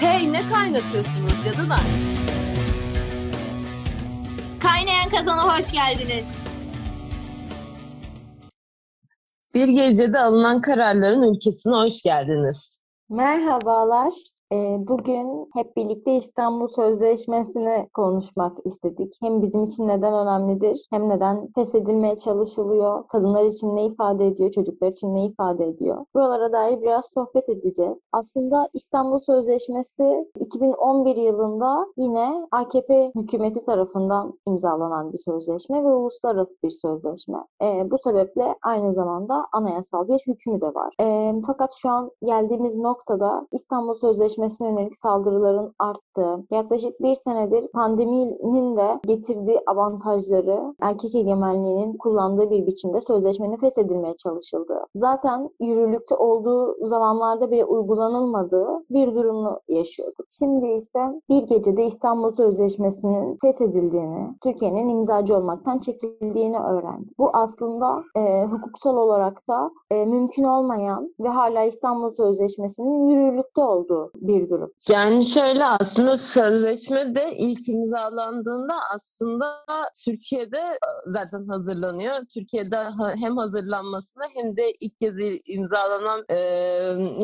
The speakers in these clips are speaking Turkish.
Hey ne kaynatıyorsunuz cadılar? Kaynayan kazana hoş geldiniz. Bir gecede alınan kararların ülkesine hoş geldiniz. Merhabalar. Ee, Bugün hep birlikte İstanbul Sözleşmesi'ni konuşmak istedik. Hem bizim için neden önemlidir, hem neden feshedilmeye çalışılıyor, kadınlar için ne ifade ediyor, çocuklar için ne ifade ediyor. Buralara dair biraz sohbet edeceğiz. Aslında İstanbul Sözleşmesi 2011 yılında yine AKP hükümeti tarafından imzalanan bir sözleşme ve uluslararası bir sözleşme. Ee, Bu sebeple aynı zamanda anayasal bir hükmü de var. Ee, Fakat şu an geldiğimiz noktada İstanbul Sözleşmesi'ne yönelik saldırıların arttığı, yaklaşık bir senedir pandeminin de getirdiği avantajları erkek egemenliğinin kullandığı bir biçimde sözleşmenin feshedilmeye çalışıldığı, zaten yürürlükte olduğu zamanlarda bile uygulanılmadığı bir durumu yaşıyorduk. Şimdi ise bir gecede İstanbul Sözleşmesi'nin feshedildiğini, Türkiye'nin imzacı olmaktan çekildiğini öğrendik. Bu aslında e, hukuksal olarak da e, mümkün olmayan ve hala İstanbul Sözleşmesi'nin yürürlükte olduğu bir durum. Yani şöyle aslında sözleşme de ilk imzalandığında aslında Türkiye'de e, zaten hazırlanıyor. Türkiye'de hem hazırlanmasına hem de ilk kez imzalanan e,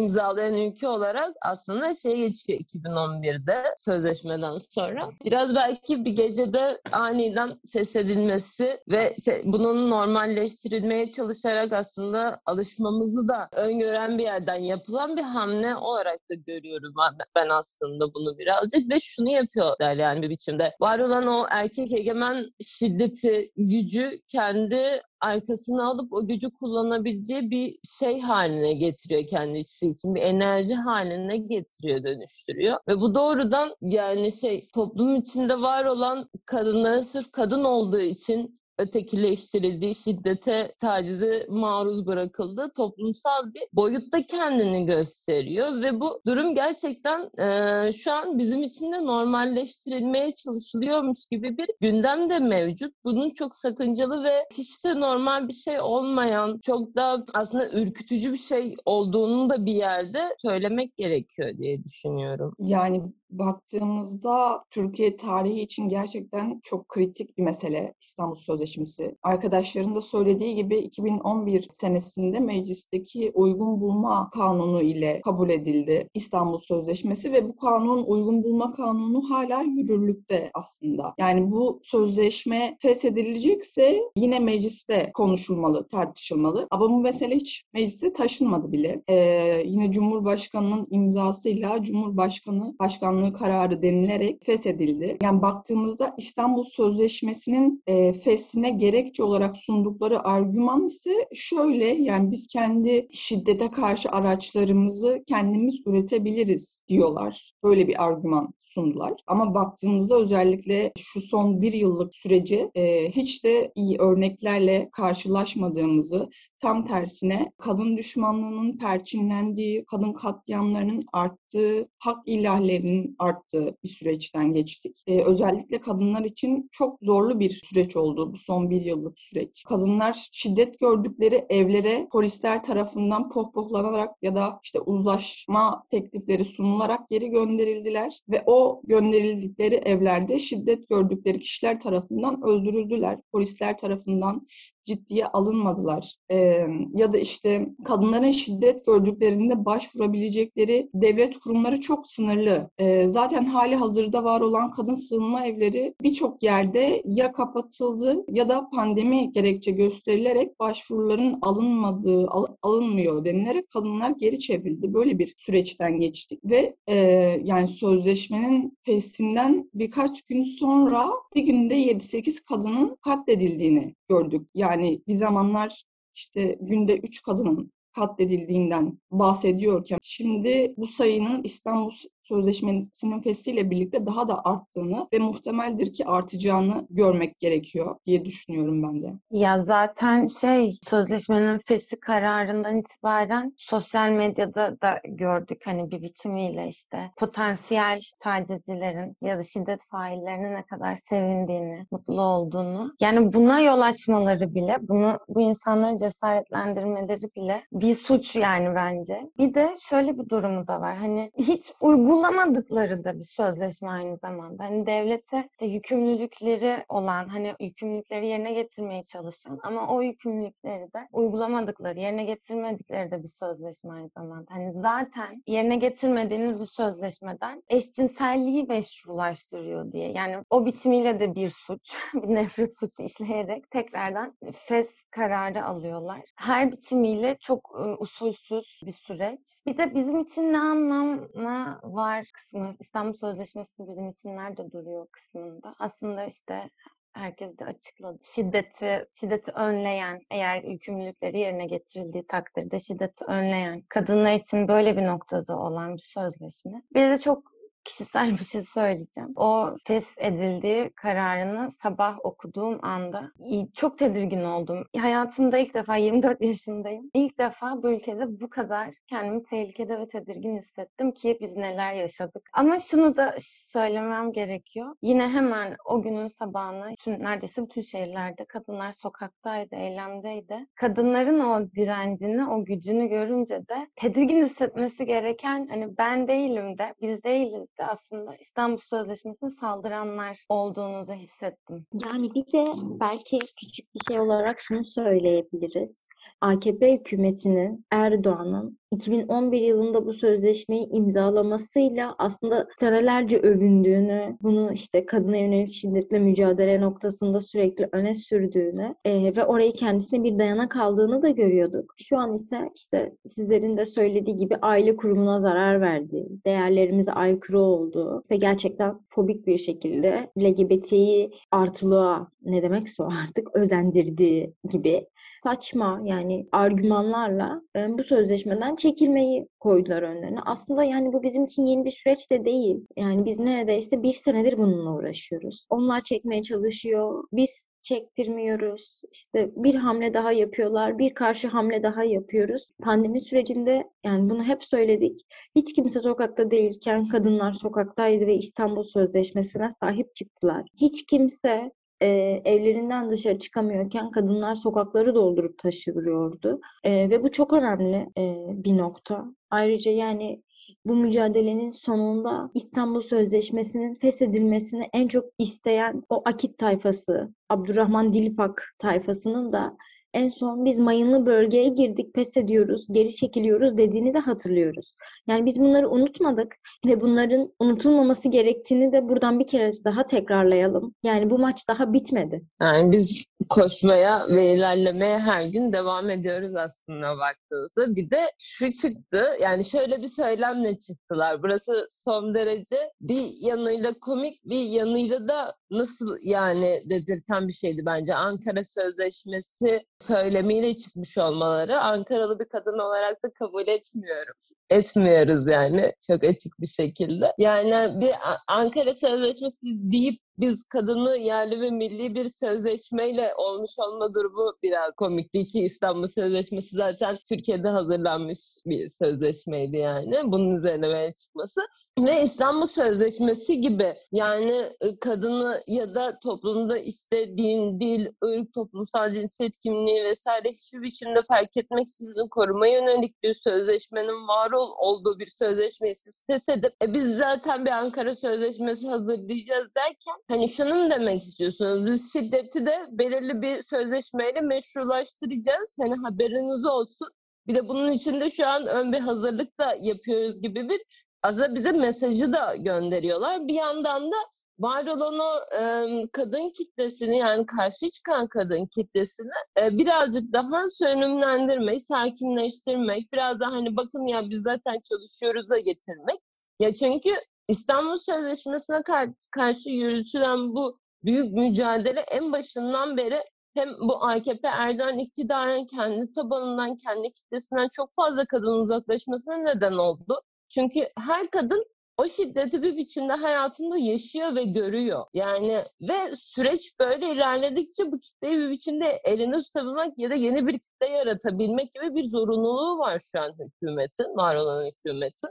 imzalayan ülke olarak aslında şey geçiyor 2011'de sözleşmeden sonra. Biraz belki bir gecede aniden feshedilmesi ve bunun normalleştirilmeye çalışarak aslında alışmamızı da öngören bir yerden yapılan bir hamle olarak da görüyorum ben, aslında bunu birazcık ve şunu yapıyorlar yani bir biçimde. Var olan o erkek egemen şiddeti, gücü kendi arkasına alıp o gücü kullanabileceği bir şey haline getiriyor kendisi için. Bir enerji haline getiriyor, dönüştürüyor. Ve bu doğrudan yani şey toplum içinde var olan kadınların sırf kadın olduğu için ötekileştirildiği, şiddete, tacize maruz bırakıldığı toplumsal bir boyutta kendini gösteriyor ve bu durum gerçekten eee, şu an bizim için de normalleştirilmeye çalışılıyormuş gibi bir gündem de mevcut. Bunun çok sakıncalı ve hiç de normal bir şey olmayan, çok da aslında ürkütücü bir şey olduğunu da bir yerde söylemek gerekiyor diye düşünüyorum. Yani baktığımızda Türkiye tarihi için gerçekten çok kritik bir mesele İstanbul Sözleşmesi. Arkadaşların da söylediği gibi 2011 senesinde meclisteki uygun bulma kanunu ile kabul edildi İstanbul Sözleşmesi ve bu kanun uygun bulma kanunu hala yürürlükte aslında. Yani bu sözleşme feshedilecekse yine mecliste konuşulmalı, tartışılmalı. Ama bu mesele hiç meclise taşınmadı bile. Ee, yine Cumhurbaşkanı'nın imzasıyla Cumhurbaşkanı başkanlığı kararı denilerek feshedildi. Yani baktığımızda İstanbul Sözleşmesi'nin e, feshine gerekçe olarak sundukları argüman ise şöyle yani biz kendi şiddete karşı araçlarımızı kendimiz üretebiliriz diyorlar. Böyle bir argüman sundular. Ama baktığımızda özellikle şu son bir yıllık sürece e, hiç de iyi örneklerle karşılaşmadığımızı tam tersine kadın düşmanlığının perçinlendiği, kadın katliamlarının arttığı, hak ihlallerinin arttığı bir süreçten geçtik. E, özellikle kadınlar için çok zorlu bir süreç oldu bu son bir yıllık süreç. Kadınlar şiddet gördükleri evlere polisler tarafından pohpohlanarak ya da işte uzlaşma teklifleri sunularak geri gönderildiler ve o gönderildikleri evlerde şiddet gördükleri kişiler tarafından öldürüldüler. Polisler tarafından ciddiye alınmadılar. Ee, ya da işte kadınların şiddet gördüklerinde başvurabilecekleri devlet kurumları çok sınırlı. Ee, zaten hali hazırda var olan kadın sığınma evleri birçok yerde ya kapatıldı ya da pandemi gerekçe gösterilerek başvuruların alınmadığı, al- alınmıyor denilerek kadınlar geri çevrildi. Böyle bir süreçten geçtik ve e, yani sözleşmenin fesinden birkaç gün sonra bir günde 7-8 kadının katledildiğini gördük. Yani bir zamanlar işte günde 3 kadının katledildiğinden bahsediyorken şimdi bu sayının İstanbul Sözleşmesinin feshiyle birlikte daha da arttığını ve muhtemeldir ki artacağını görmek gerekiyor diye düşünüyorum ben de. Ya zaten şey sözleşmenin feshi kararından itibaren sosyal medyada da gördük hani bir biçimiyle işte potansiyel tacizcilerin ya da şiddet faillerinin ne kadar sevindiğini, mutlu olduğunu. Yani buna yol açmaları bile, bunu bu insanları cesaretlendirmeleri bile bir suç yani bence. Bir de şöyle bir durumu da var. Hani hiç uygulamadıkları da bir sözleşme aynı zamanda. Hani devlete de yükümlülükleri olan, hani yükümlülükleri yerine getirmeye çalışan ama o yükümlülükleri de uygulamadıkları, yerine getirmedikleri de bir sözleşme aynı zamanda. Hani zaten yerine getirmediğiniz bir sözleşmeden eşcinselliği meşrulaştırıyor diye. Yani o biçimiyle de bir suç, bir nefret suçu işleyerek tekrardan fes kararı alıyorlar. Her biçimiyle çok e, usulsüz bir süreç. Bir de bizim için ne anlamı var kısmı, İstanbul Sözleşmesi bizim için nerede duruyor kısmında. Aslında işte herkes de açıkladı. Şiddeti, şiddeti önleyen, eğer yükümlülükleri yerine getirildiği takdirde şiddeti önleyen, kadınlar için böyle bir noktada olan bir sözleşme. Bir de çok kişisel bir şey söyleyeceğim. O fes edildiği kararını sabah okuduğum anda çok tedirgin oldum. Hayatımda ilk defa 24 yaşındayım. İlk defa bu ülkede bu kadar kendimi tehlikede ve tedirgin hissettim ki biz neler yaşadık. Ama şunu da söylemem gerekiyor. Yine hemen o günün sabahına bütün, neredeyse bütün şehirlerde kadınlar sokaktaydı, eylemdeydi. Kadınların o direncini, o gücünü görünce de tedirgin hissetmesi gereken hani ben değilim de, biz değiliz de aslında İstanbul Sözleşmesi'ne saldıranlar olduğunuzu hissettim. Yani bir de belki küçük bir şey olarak şunu söyleyebiliriz. AKP hükümetinin Erdoğan'ın 2011 yılında bu sözleşmeyi imzalamasıyla aslında senelerce övündüğünü, bunu işte kadına yönelik şiddetle mücadele noktasında sürekli öne sürdüğünü e, ve orayı kendisine bir dayanak aldığını da görüyorduk. Şu an ise işte sizlerin de söylediği gibi aile kurumuna zarar verdiği, değerlerimize aykırı olduğu ve gerçekten fobik bir şekilde LGBT'yi artılığa ne demekse o artık özendirdiği gibi saçma yani argümanlarla bu sözleşmeden çekilmeyi koydular önlerine. Aslında yani bu bizim için yeni bir süreç de değil. Yani biz neredeyse bir senedir bununla uğraşıyoruz. Onlar çekmeye çalışıyor. Biz çektirmiyoruz. İşte bir hamle daha yapıyorlar, bir karşı hamle daha yapıyoruz. Pandemi sürecinde yani bunu hep söyledik. Hiç kimse sokakta değilken kadınlar sokaktaydı ve İstanbul Sözleşmesi'ne sahip çıktılar. Hiç kimse e, evlerinden dışarı çıkamıyorken kadınlar sokakları doldurup taşıyordu. E, ve bu çok önemli e, bir nokta. Ayrıca yani bu mücadelenin sonunda İstanbul Sözleşmesi'nin feshedilmesini en çok isteyen o Akit tayfası, Abdurrahman Dilipak tayfasının da en son biz mayınlı bölgeye girdik, pes ediyoruz, geri çekiliyoruz dediğini de hatırlıyoruz. Yani biz bunları unutmadık ve bunların unutulmaması gerektiğini de buradan bir kere daha tekrarlayalım. Yani bu maç daha bitmedi. Yani biz koşmaya ve ilerlemeye her gün devam ediyoruz aslında baktığınızda. Bir de şu çıktı, yani şöyle bir söylemle çıktılar. Burası son derece bir yanıyla komik, bir yanıyla da nasıl yani dedirten bir şeydi bence. Ankara Sözleşmesi söylemiyle çıkmış olmaları Ankaralı bir kadın olarak da kabul etmiyorum. Etmiyoruz yani çok açık bir şekilde. Yani bir Ankara Sözleşmesi deyip biz kadını yerli ve milli bir sözleşmeyle olmuş olma durumu biraz komikti ki İstanbul Sözleşmesi zaten Türkiye'de hazırlanmış bir sözleşmeydi yani. Bunun üzerine böyle çıkması. Ve İstanbul Sözleşmesi gibi yani kadını ya da toplumda işte din, dil, ırk, toplumsal cinsiyet kimliği vesaire hiçbir biçimde fark etmeksizin koruma yönelik bir sözleşmenin var ol, olduğu bir sözleşmeyi siz feshedip e biz zaten bir Ankara Sözleşmesi hazırlayacağız derken Hani şunu mu demek istiyorsunuz? Biz şiddeti de belirli bir sözleşmeyle meşrulaştıracağız. Hani haberiniz olsun. Bir de bunun içinde şu an ön bir hazırlık da yapıyoruz gibi bir aslında bize mesajı da gönderiyorlar. Bir yandan da var olan o e, kadın kitlesini yani karşı çıkan kadın kitlesini e, birazcık daha sönümlendirmek, sakinleştirmek, biraz daha hani bakın ya biz zaten çalışıyoruz'a getirmek. Ya çünkü İstanbul Sözleşmesi'ne karşı yürütülen bu büyük mücadele en başından beri hem bu AKP Erdoğan iktidarın kendi tabanından, kendi kitlesinden çok fazla kadın uzaklaşmasına neden oldu. Çünkü her kadın o şiddeti bir biçimde hayatında yaşıyor ve görüyor. Yani ve süreç böyle ilerledikçe bu kitleyi bir biçimde elinde tutabilmek ya da yeni bir kitle yaratabilmek gibi bir zorunluluğu var şu an hükümetin, var olan hükümetin.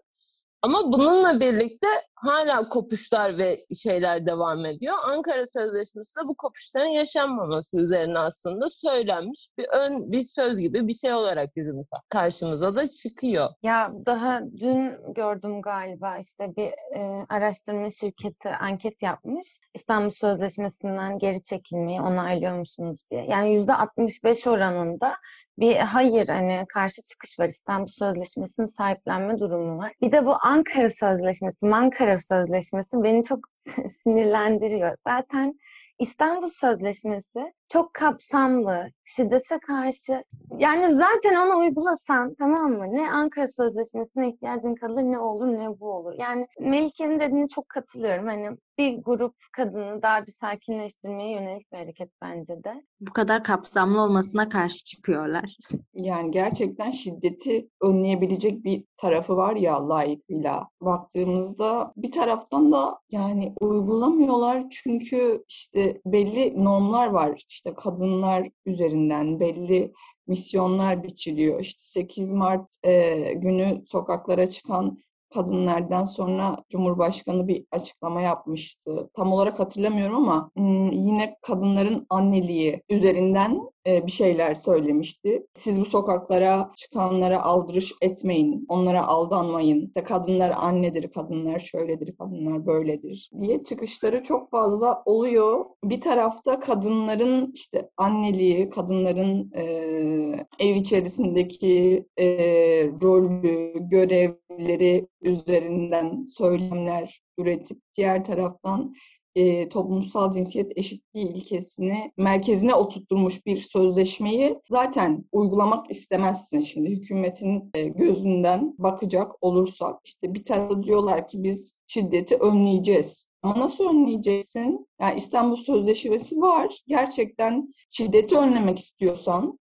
Ama bununla birlikte hala kopuşlar ve şeyler devam ediyor. Ankara Sözleşmesi de bu kopuşların yaşanmaması üzerine aslında söylenmiş bir ön bir söz gibi bir şey olarak bizim karşımıza da çıkıyor. Ya daha dün gördüm galiba işte bir e, araştırma şirketi anket yapmış. İstanbul Sözleşmesi'nden geri çekilmeyi onaylıyor musunuz diye. Yani yüzde 65 oranında bir hayır hani karşı çıkış var. İstanbul Sözleşmesi'nin sahiplenme durumu var. Bir de bu Ankara Sözleşmesi, Ankara Sözleşmesi beni çok sinirlendiriyor. Zaten İstanbul Sözleşmesi çok kapsamlı, şiddete karşı yani zaten onu uygulasan tamam mı? Ne Ankara Sözleşmesi'ne ihtiyacın kalır ne olur ne bu olur. Yani Melike'nin dediğine çok katılıyorum. Hani bir grup kadını daha bir sakinleştirmeye yönelik bir hareket bence de. Bu kadar kapsamlı olmasına karşı çıkıyorlar. Yani gerçekten şiddeti önleyebilecek bir tarafı var ya layıkıyla baktığımızda bir taraftan da yani uygulamıyorlar çünkü işte belli normlar var. İşte kadınlar üzerinden belli misyonlar biçiliyor. İşte 8 Mart e, günü sokaklara çıkan kadınlardan sonra Cumhurbaşkanı bir açıklama yapmıştı. Tam olarak hatırlamıyorum ama yine kadınların anneliği üzerinden bir şeyler söylemişti. Siz bu sokaklara çıkanlara aldırış etmeyin, onlara aldanmayın. İşte kadınlar annedir, kadınlar şöyledir, kadınlar böyledir diye çıkışları çok fazla oluyor. Bir tarafta kadınların işte anneliği, kadınların e, ev içerisindeki e, rolü, görevleri üzerinden söylemler üretip diğer taraftan e, toplumsal cinsiyet eşitliği ilkesini merkezine oturtturmuş bir sözleşmeyi zaten uygulamak istemezsin şimdi hükümetin e, gözünden bakacak olursak. işte bir tarafta diyorlar ki biz şiddeti önleyeceğiz. Ama nasıl önleyeceksin? Yani İstanbul Sözleşmesi var. Gerçekten şiddeti önlemek istiyorsan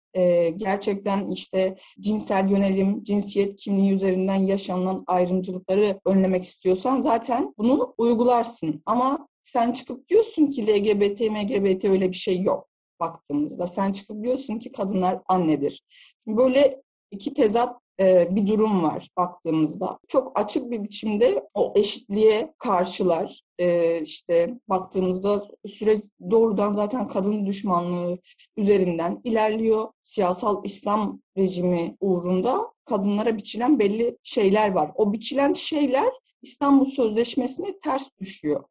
gerçekten işte cinsel yönelim, cinsiyet kimliği üzerinden yaşanılan ayrımcılıkları önlemek istiyorsan zaten bunu uygularsın. Ama sen çıkıp diyorsun ki LGBT, MGBT öyle bir şey yok baktığımızda. Sen çıkıp diyorsun ki kadınlar annedir. Böyle iki tezat e, bir durum var baktığımızda. Çok açık bir biçimde o eşitliğe karşılar. E, işte baktığımızda süreç doğrudan zaten kadın düşmanlığı üzerinden ilerliyor. Siyasal İslam rejimi uğrunda kadınlara biçilen belli şeyler var. O biçilen şeyler İstanbul Sözleşmesi'ne ters düşüyor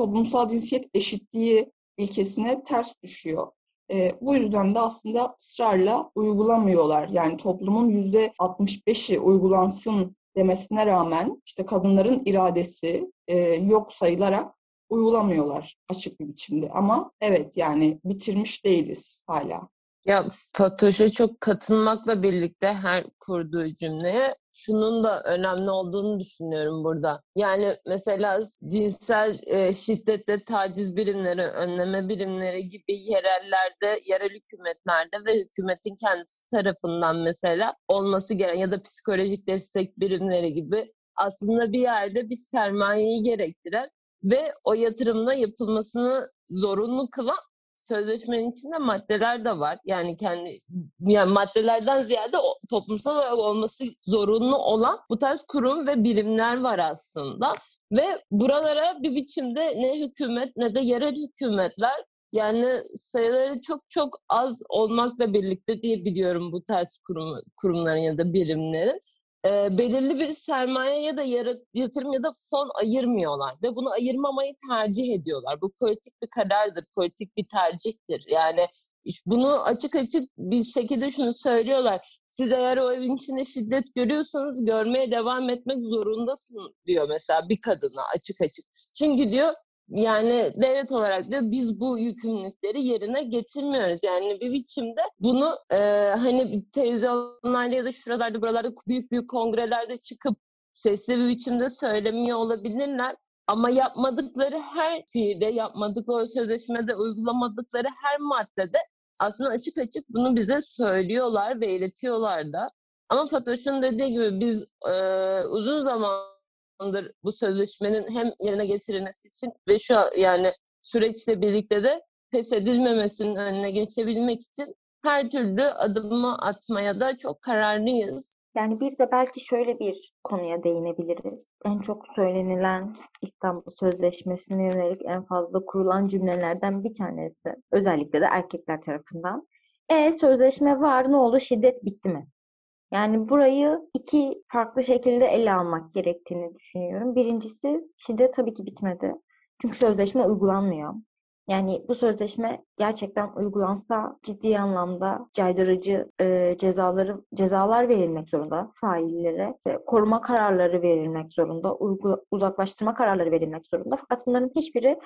toplumsal cinsiyet eşitliği ilkesine ters düşüyor. E, bu yüzden de aslında ısrarla uygulamıyorlar. Yani toplumun yüzde 65'i uygulansın demesine rağmen işte kadınların iradesi e, yok sayılarak uygulamıyorlar açık bir biçimde. Ama evet yani bitirmiş değiliz hala. Ya Fatoş'a çok katılmakla birlikte her kurduğu cümleye şunun da önemli olduğunu düşünüyorum burada. Yani mesela cinsel e, şiddetle taciz birimleri, önleme birimleri gibi yerellerde, yerel hükümetlerde ve hükümetin kendisi tarafından mesela olması gereken ya da psikolojik destek birimleri gibi aslında bir yerde bir sermayeyi gerektiren ve o yatırımla yapılmasını zorunlu kılan sözleşmenin içinde maddeler de var. Yani kendi yani maddelerden ziyade toplumsal olarak olması zorunlu olan bu tarz kurum ve birimler var aslında. Ve buralara bir biçimde ne hükümet ne de yerel hükümetler yani sayıları çok çok az olmakla birlikte diye biliyorum bu tarz kurum, kurumların ya da birimlerin e, belirli bir sermaye ya da yatırım ya da fon ayırmıyorlar ve bunu ayırmamayı tercih ediyorlar. Bu politik bir karardır, politik bir tercihtir. Yani bunu açık açık bir şekilde şunu söylüyorlar. Siz eğer o evin içinde şiddet görüyorsanız görmeye devam etmek zorundasın diyor mesela bir kadına açık açık. Çünkü diyor yani devlet olarak da biz bu yükümlülükleri yerine getirmiyoruz. Yani bir biçimde bunu e, hani televizyonlarda ya da şuralarda buralarda büyük büyük kongrelerde çıkıp sesli bir biçimde söylemiyor olabilirler. Ama yapmadıkları her fiilde, yapmadıkları sözleşmede, uygulamadıkları her maddede aslında açık açık bunu bize söylüyorlar ve iletiyorlar da. Ama Fatoş'un dediği gibi biz e, uzun zaman zamandır bu sözleşmenin hem yerine getirilmesi için ve şu an yani süreçle birlikte de feshedilmemesinin önüne geçebilmek için her türlü adımı atmaya da çok kararlıyız. Yani bir de belki şöyle bir konuya değinebiliriz. En çok söylenilen İstanbul Sözleşmesi'ne yönelik en fazla kurulan cümlelerden bir tanesi. Özellikle de erkekler tarafından. E sözleşme var ne oldu şiddet bitti mi? Yani burayı iki farklı şekilde ele almak gerektiğini düşünüyorum. Birincisi şiddet tabii ki bitmedi. Çünkü sözleşme uygulanmıyor. Yani bu sözleşme gerçekten uygulansa ciddi anlamda caydırıcı e, cezaları cezalar verilmek zorunda faillere ve koruma kararları verilmek zorunda, uygu, uzaklaştırma kararları verilmek zorunda. Fakat bunların hiçbiri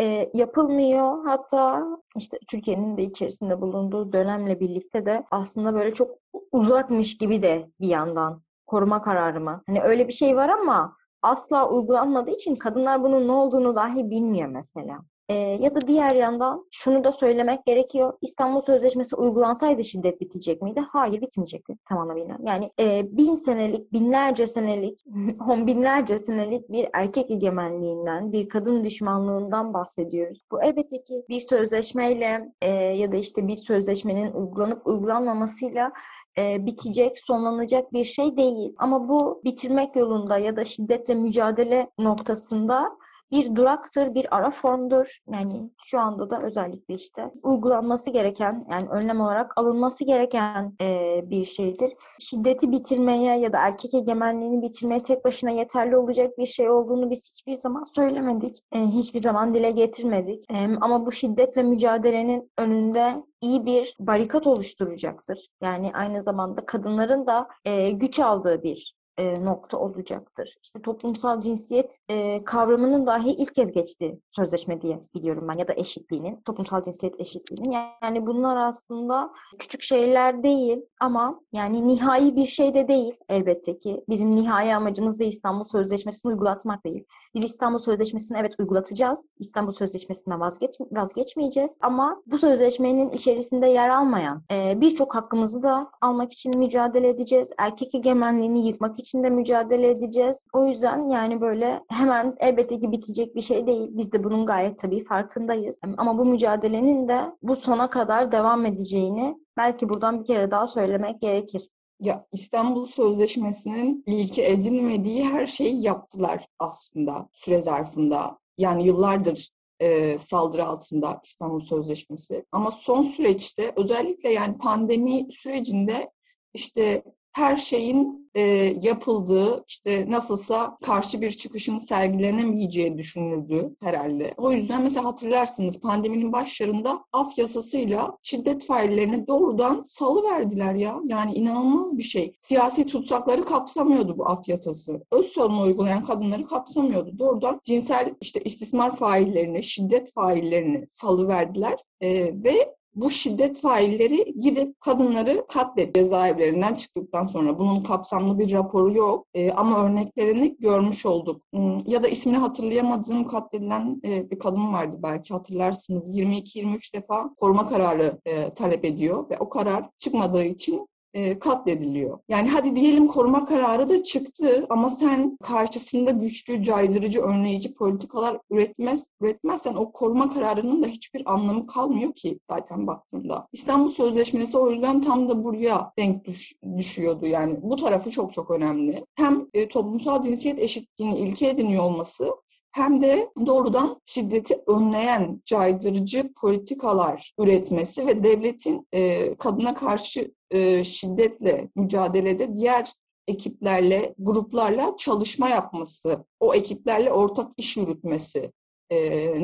e, yapılmıyor. Hatta işte Türkiye'nin de içerisinde bulunduğu dönemle birlikte de aslında böyle çok uzakmış gibi de bir yandan koruma kararı mı? Hani öyle bir şey var ama asla uygulanmadığı için kadınlar bunun ne olduğunu dahi bilmiyor mesela. Ee, ya da diğer yandan şunu da söylemek gerekiyor. İstanbul Sözleşmesi uygulansaydı şiddet bitecek miydi? Hayır bitmeyecekti tamamen. Yani e, bin senelik, binlerce senelik, on binlerce senelik bir erkek egemenliğinden, bir kadın düşmanlığından bahsediyoruz. Bu elbette ki bir sözleşmeyle e, ya da işte bir sözleşmenin uygulanıp uygulanmamasıyla e, bitecek, sonlanacak bir şey değil. Ama bu bitirmek yolunda ya da şiddetle mücadele noktasında bir duraktır, bir ara formdur. Yani şu anda da özellikle işte uygulanması gereken, yani önlem olarak alınması gereken e, bir şeydir. Şiddeti bitirmeye ya da erkek egemenliğini bitirmeye tek başına yeterli olacak bir şey olduğunu biz hiçbir zaman söylemedik. E, hiçbir zaman dile getirmedik. E, ama bu şiddetle mücadelenin önünde iyi bir barikat oluşturacaktır. Yani aynı zamanda kadınların da e, güç aldığı bir e, nokta olacaktır. İşte toplumsal cinsiyet e, kavramının dahi ilk kez geçtiği sözleşme diye biliyorum ben ya da eşitliğinin, toplumsal cinsiyet eşitliğinin. Yani bunlar aslında küçük şeyler değil ama yani nihai bir şey de değil elbette ki. Bizim nihai amacımız da İstanbul Sözleşmesi'ni uygulatmak değil. Biz İstanbul Sözleşmesi'ni evet uygulatacağız. İstanbul Sözleşmesi'nden vazgeç, vazgeçmeyeceğiz. Ama bu sözleşmenin içerisinde yer almayan e, birçok hakkımızı da almak için mücadele edeceğiz. Erkek egemenliğini yıkmak için de mücadele edeceğiz. O yüzden yani böyle hemen elbette ki bitecek bir şey değil. Biz de bunun gayet tabii farkındayız. Ama bu mücadelenin de bu sona kadar devam edeceğini belki buradan bir kere daha söylemek gerekir. Ya İstanbul Sözleşmesi'nin ilki edilmediği her şeyi yaptılar aslında süre zarfında. Yani yıllardır e, saldırı altında İstanbul Sözleşmesi. Ama son süreçte özellikle yani pandemi sürecinde işte her şeyin e, yapıldığı, işte nasılsa karşı bir çıkışın sergilenemeyeceği düşünüldü herhalde. O yüzden mesela hatırlarsınız pandeminin başlarında af yasasıyla şiddet faillerini doğrudan salı verdiler ya. Yani inanılmaz bir şey. Siyasi tutsakları kapsamıyordu bu af yasası. Öz sorunu uygulayan kadınları kapsamıyordu. Doğrudan cinsel işte istismar faillerini, şiddet faillerini salı verdiler. E, ve bu şiddet failleri gidip kadınları katlet cezaevlerinden çıktıktan sonra. Bunun kapsamlı bir raporu yok e, ama örneklerini görmüş olduk. Hmm, ya da ismini hatırlayamadığım katledilen e, bir kadın vardı belki hatırlarsınız. 22-23 defa koruma kararı e, talep ediyor ve o karar çıkmadığı için e, katlediliyor. Yani hadi diyelim koruma kararı da çıktı ama sen karşısında güçlü, caydırıcı, önleyici politikalar üretmez, üretmezsen o koruma kararının da hiçbir anlamı kalmıyor ki zaten baktığında. İstanbul Sözleşmesi o yüzden tam da buraya denk düş, düşüyordu. Yani bu tarafı çok çok önemli. Hem e, toplumsal cinsiyet eşitliğini ilke ediniyor olması hem de doğrudan şiddeti önleyen caydırıcı politikalar üretmesi ve devletin e, kadına karşı e, şiddetle mücadelede diğer ekiplerle, gruplarla çalışma yapması, o ekiplerle ortak iş yürütmesi e,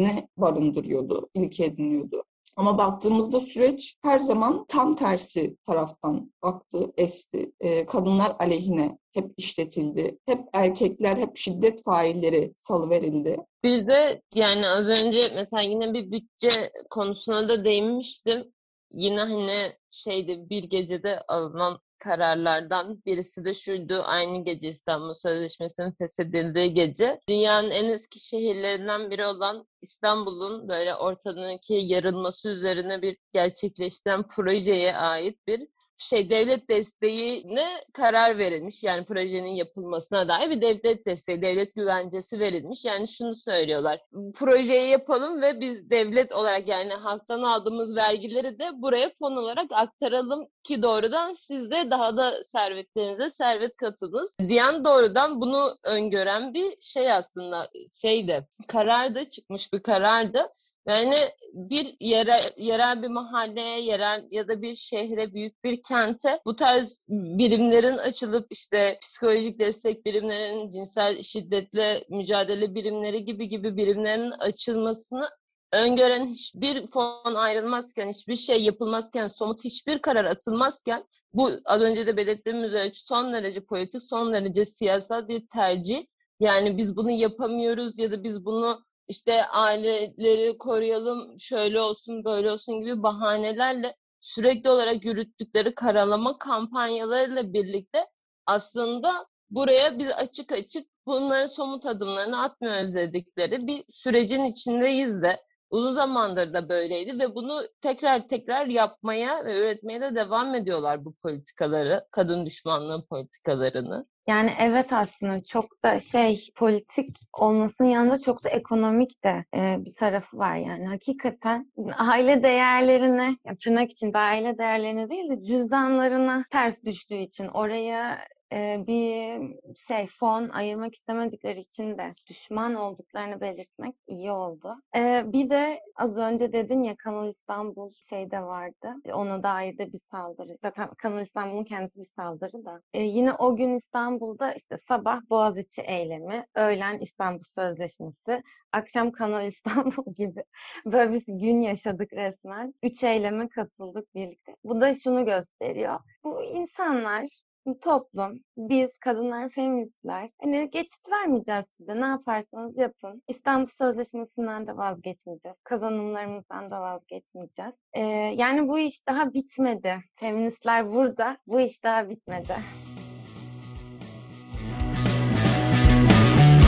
ne barındırıyordu, ilke ediniyordu. Ama baktığımızda süreç her zaman tam tersi taraftan aktı, esti. E, kadınlar aleyhine hep işletildi. Hep erkekler, hep şiddet failleri salıverildi. Bir de yani az önce mesela yine bir bütçe konusuna da değinmiştim. Yine hani şeyde bir gecede alınan kararlardan birisi de şuydu. Aynı gece İstanbul Sözleşmesi'nin feshedildiği gece. Dünyanın en eski şehirlerinden biri olan İstanbul'un böyle ortadaki yarılması üzerine bir gerçekleştiren projeye ait bir şey devlet desteğine karar verilmiş. Yani projenin yapılmasına dair bir devlet desteği, devlet güvencesi verilmiş. Yani şunu söylüyorlar. Projeyi yapalım ve biz devlet olarak yani halktan aldığımız vergileri de buraya fon olarak aktaralım ki doğrudan siz de daha da servetlerinize servet katınız diyen doğrudan bunu öngören bir şey aslında şeydi karardı çıkmış bir karardı. Yani bir yere, yerel bir mahalleye, yerel ya da bir şehre, büyük bir kente bu tarz birimlerin açılıp işte psikolojik destek birimlerinin, cinsel şiddetle mücadele birimleri gibi gibi birimlerin açılmasını öngören hiçbir fon ayrılmazken, hiçbir şey yapılmazken, somut hiçbir karar atılmazken bu az önce de belirttiğimiz ölçü son derece politik, son derece siyasal bir tercih. Yani biz bunu yapamıyoruz ya da biz bunu işte aileleri koruyalım, şöyle olsun, böyle olsun gibi bahanelerle sürekli olarak yürüttükleri karalama kampanyalarıyla birlikte aslında buraya biz açık açık bunların somut adımlarını atmıyoruz dedikleri bir sürecin içindeyiz de uzun zamandır da böyleydi ve bunu tekrar tekrar yapmaya ve üretmeye de devam ediyorlar bu politikaları, kadın düşmanlığı politikalarını. Yani evet aslında çok da şey politik olmasının yanında çok da ekonomik de e, bir tarafı var yani. Hakikaten aile değerlerine yani tırnak içinde aile değerlerine değil de cüzdanlarına ters düştüğü için oraya e, bir şey fon ayırmak istemedikleri için de düşman olduklarını belirtmek iyi oldu. E, bir de az önce dedin ya Kanal İstanbul şeyde vardı. Ona dair de bir saldırı. Zaten Kanal İstanbul'un kendisi bir saldırı da. E, yine o gün İstanbul'da işte sabah Boğaziçi eylemi, öğlen İstanbul Sözleşmesi, akşam Kanal İstanbul gibi böyle bir gün yaşadık resmen. Üç eyleme katıldık birlikte. Bu da şunu gösteriyor. Bu insanlar toplum, biz kadınlar, feministler hani geçit vermeyeceğiz size. Ne yaparsanız yapın. İstanbul Sözleşmesi'nden de vazgeçmeyeceğiz. Kazanımlarımızdan da vazgeçmeyeceğiz. Ee, yani bu iş daha bitmedi. Feministler burada. Bu iş daha bitmedi.